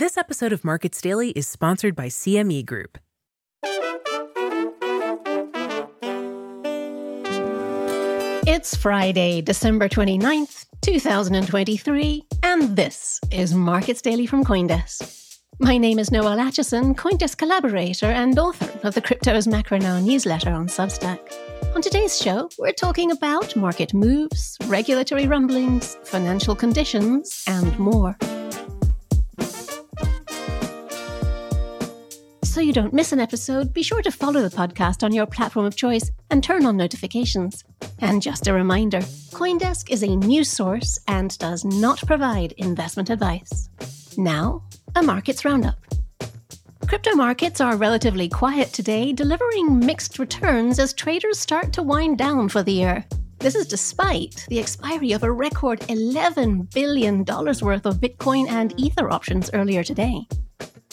This episode of Markets Daily is sponsored by CME Group. It's Friday, December 29th, 2023, and this is Markets Daily from Coindesk. My name is Noelle Acheson, Coindesk collaborator and author of the Crypto Is Macro Now newsletter on Substack. On today's show, we're talking about market moves, regulatory rumblings, financial conditions, and more. So you don't miss an episode, be sure to follow the podcast on your platform of choice and turn on notifications. And just a reminder Coindesk is a news source and does not provide investment advice. Now, a markets roundup. Crypto markets are relatively quiet today, delivering mixed returns as traders start to wind down for the year. This is despite the expiry of a record $11 billion worth of Bitcoin and Ether options earlier today.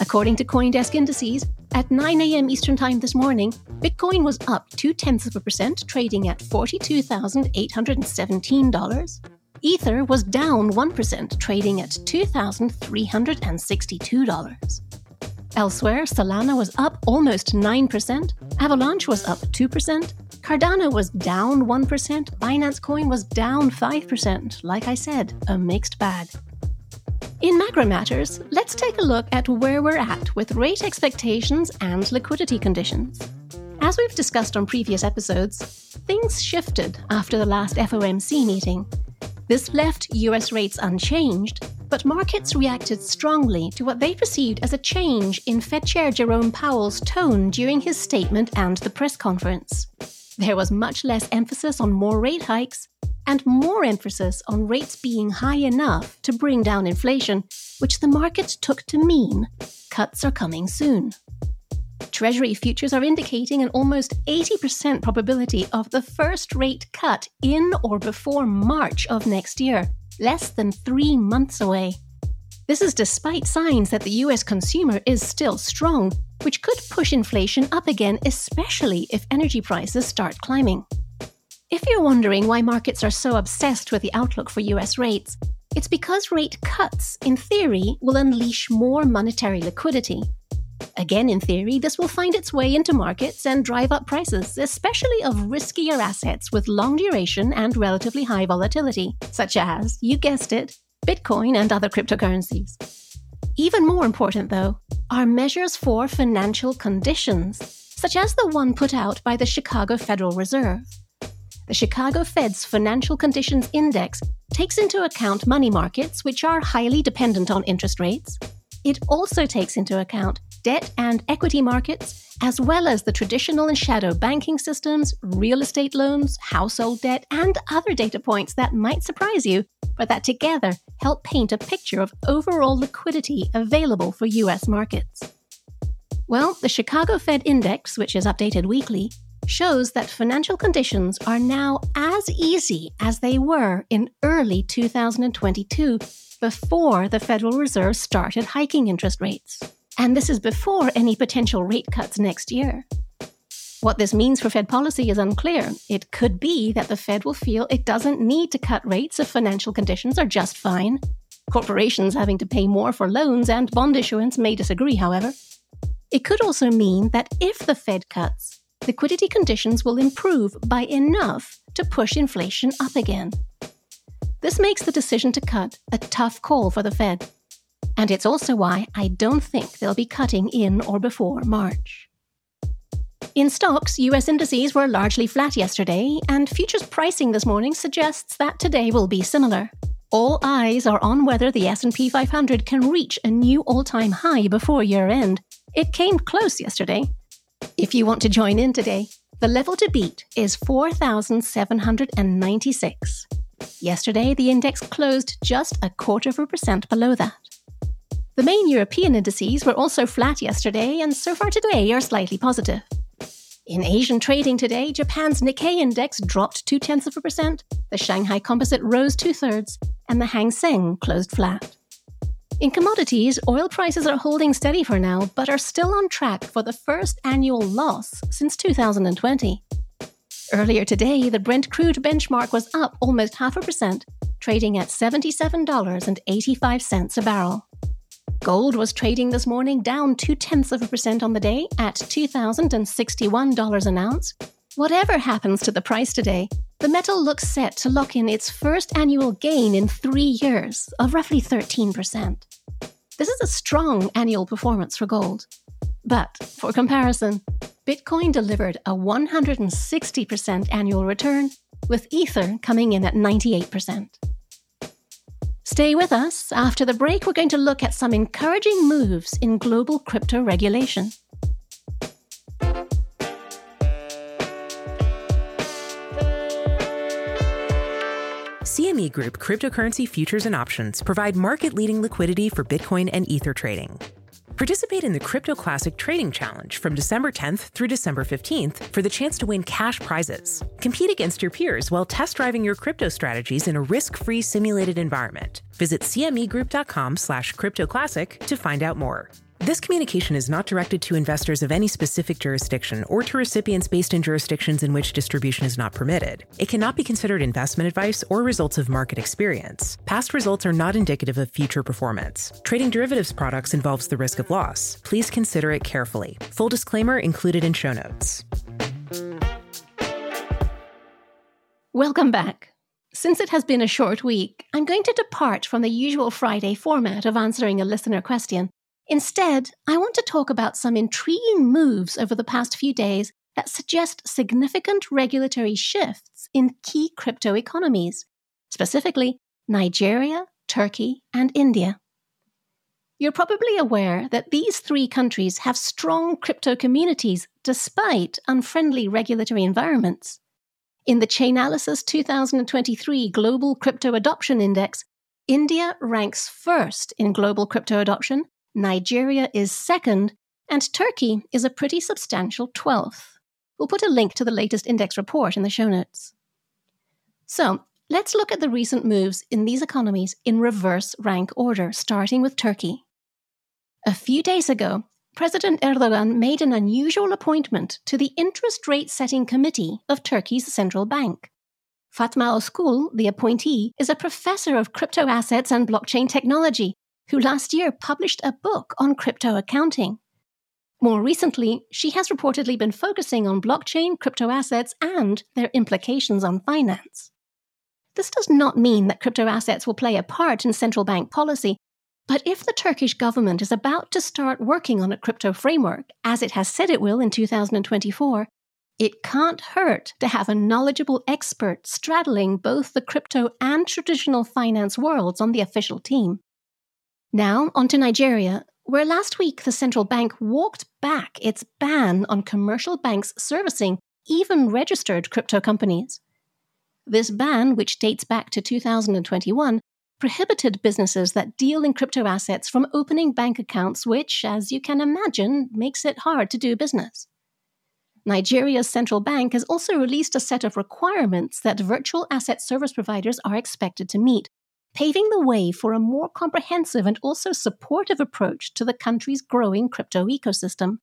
According to Coindesk indices, at 9 a.m. Eastern Time this morning, Bitcoin was up two tenths of a percent, trading at $42,817. Ether was down 1%, trading at $2,362. Elsewhere, Solana was up almost 9%, Avalanche was up 2%, Cardano was down 1%, Binance Coin was down 5%. Like I said, a mixed bag. In macro matters, let's take a look at where we're at with rate expectations and liquidity conditions. As we've discussed on previous episodes, things shifted after the last FOMC meeting. This left US rates unchanged, but markets reacted strongly to what they perceived as a change in Fed Chair Jerome Powell's tone during his statement and the press conference. There was much less emphasis on more rate hikes and more emphasis on rates being high enough to bring down inflation, which the market took to mean cuts are coming soon. Treasury futures are indicating an almost 80% probability of the first rate cut in or before March of next year, less than three months away. This is despite signs that the US consumer is still strong, which could push inflation up again, especially if energy prices start climbing. If you're wondering why markets are so obsessed with the outlook for US rates, it's because rate cuts, in theory, will unleash more monetary liquidity. Again, in theory, this will find its way into markets and drive up prices, especially of riskier assets with long duration and relatively high volatility, such as, you guessed it, Bitcoin and other cryptocurrencies. Even more important, though, are measures for financial conditions, such as the one put out by the Chicago Federal Reserve. The Chicago Fed's Financial Conditions Index takes into account money markets, which are highly dependent on interest rates. It also takes into account debt and equity markets, as well as the traditional and shadow banking systems, real estate loans, household debt, and other data points that might surprise you, but that together help paint a picture of overall liquidity available for US markets. Well, the Chicago Fed Index, which is updated weekly, shows that financial conditions are now as easy as they were in early 2022 before the Federal Reserve started hiking interest rates. And this is before any potential rate cuts next year. What this means for Fed policy is unclear. It could be that the Fed will feel it doesn't need to cut rates if financial conditions are just fine. Corporations having to pay more for loans and bond issuance may disagree, however. It could also mean that if the Fed cuts, liquidity conditions will improve by enough to push inflation up again. This makes the decision to cut a tough call for the Fed. And it's also why I don't think they'll be cutting in or before March. In stocks, US indices were largely flat yesterday, and futures pricing this morning suggests that today will be similar. All eyes are on whether the S&P 500 can reach a new all-time high before year-end. It came close yesterday. If you want to join in today, the level to beat is 4,796. Yesterday, the index closed just a quarter of a percent below that. The main European indices were also flat yesterday and so far today are slightly positive. In Asian trading today, Japan's Nikkei index dropped two tenths of a percent, the Shanghai Composite rose two thirds, and the Hang Seng closed flat. In commodities, oil prices are holding steady for now, but are still on track for the first annual loss since 2020. Earlier today, the Brent crude benchmark was up almost half a percent, trading at $77.85 a barrel. Gold was trading this morning down two tenths of a percent on the day at $2,061 an ounce. Whatever happens to the price today, the metal looks set to lock in its first annual gain in three years of roughly 13%. This is a strong annual performance for gold. But for comparison, Bitcoin delivered a 160% annual return, with Ether coming in at 98%. Stay with us. After the break, we're going to look at some encouraging moves in global crypto regulation. CME Group cryptocurrency futures and options provide market leading liquidity for Bitcoin and Ether trading. Participate in the Crypto Classic Trading Challenge from December 10th through December 15th for the chance to win cash prizes. Compete against your peers while test driving your crypto strategies in a risk-free simulated environment. Visit cmegroup.com slash cryptoclassic to find out more. This communication is not directed to investors of any specific jurisdiction or to recipients based in jurisdictions in which distribution is not permitted. It cannot be considered investment advice or results of market experience. Past results are not indicative of future performance. Trading derivatives products involves the risk of loss. Please consider it carefully. Full disclaimer included in show notes. Welcome back. Since it has been a short week, I'm going to depart from the usual Friday format of answering a listener question Instead, I want to talk about some intriguing moves over the past few days that suggest significant regulatory shifts in key crypto economies, specifically Nigeria, Turkey, and India. You're probably aware that these three countries have strong crypto communities despite unfriendly regulatory environments. In the Chainalysis 2023 Global Crypto Adoption Index, India ranks first in global crypto adoption Nigeria is second, and Turkey is a pretty substantial 12th. We'll put a link to the latest index report in the show notes. So, let's look at the recent moves in these economies in reverse rank order, starting with Turkey. A few days ago, President Erdogan made an unusual appointment to the interest rate setting committee of Turkey's central bank. Fatma Özkul, the appointee, is a professor of crypto assets and blockchain technology who last year published a book on crypto accounting. More recently, she has reportedly been focusing on blockchain, crypto assets, and their implications on finance. This does not mean that crypto assets will play a part in central bank policy, but if the Turkish government is about to start working on a crypto framework, as it has said it will in 2024, it can't hurt to have a knowledgeable expert straddling both the crypto and traditional finance worlds on the official team. Now, on to Nigeria, where last week the central bank walked back its ban on commercial banks servicing even registered crypto companies. This ban, which dates back to 2021, prohibited businesses that deal in crypto assets from opening bank accounts, which, as you can imagine, makes it hard to do business. Nigeria's central bank has also released a set of requirements that virtual asset service providers are expected to meet, paving the way for a more comprehensive and also supportive approach to the country's growing crypto ecosystem.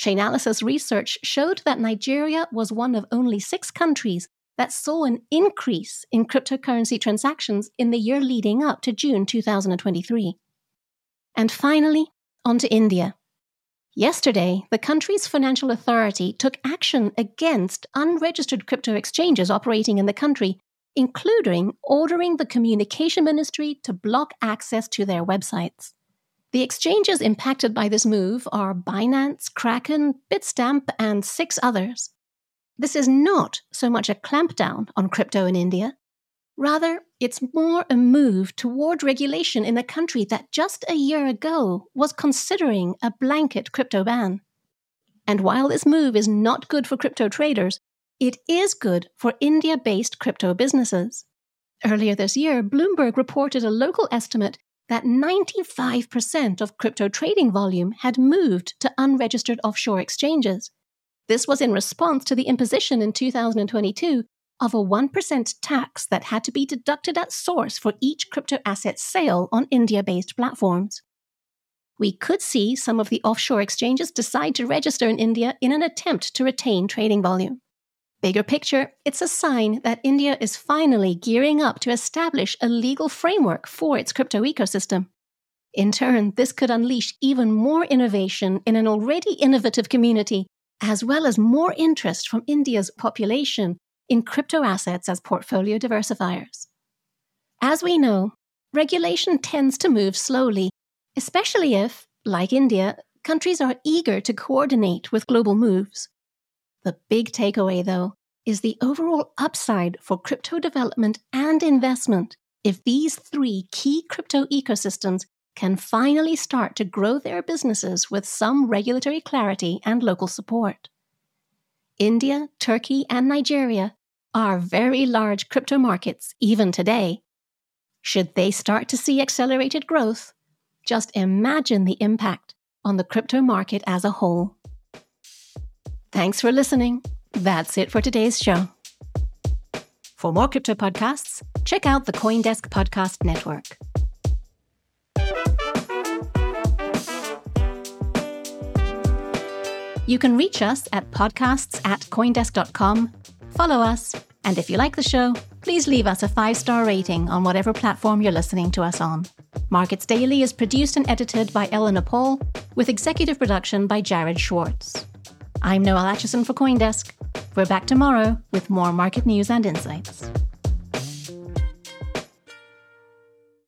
Chainalysis research showed that Nigeria was one of only six countries that saw an increase in cryptocurrency transactions in the year leading up to June 2023. And finally, on to India. Yesterday, the country's financial authority took action against unregistered crypto exchanges operating in the country including ordering the communication ministry to block access to their websites. The exchanges impacted by this move are Binance, Kraken, Bitstamp, and six others. This is not so much a clampdown on crypto in India. Rather, it's more a move toward regulation in a country that just a year ago was considering a blanket crypto ban. And while this move is not good for crypto traders, it is good for India based crypto businesses. Earlier this year, Bloomberg reported a local estimate that 95% of crypto trading volume had moved to unregistered offshore exchanges. This was in response to the imposition in 2022 of a 1% tax that had to be deducted at source for each crypto asset sale on India based platforms. We could see some of the offshore exchanges decide to register in India in an attempt to retain trading volume. Bigger picture, it's a sign that India is finally gearing up to establish a legal framework for its crypto ecosystem. In turn, this could unleash even more innovation in an already innovative community, as well as more interest from India's population in crypto assets as portfolio diversifiers. As we know, regulation tends to move slowly, especially if, like India, countries are eager to coordinate with global moves. The big takeaway, though, is the overall upside for crypto development and investment if these three key crypto ecosystems can finally start to grow their businesses with some regulatory clarity and local support. India, Turkey, and Nigeria are very large crypto markets even today. Should they start to see accelerated growth, just imagine the impact on the crypto market as a whole. Thanks for listening. That's it for today's show. For more crypto podcasts, check out the Coindesk Podcast Network. You can reach us at podcasts at coindesk.com, follow us, and if you like the show, please leave us a five star rating on whatever platform you're listening to us on. Markets Daily is produced and edited by Eleanor Paul, with executive production by Jared Schwartz. I'm Noelle Acheson for Coindesk. We're back tomorrow with more market news and insights.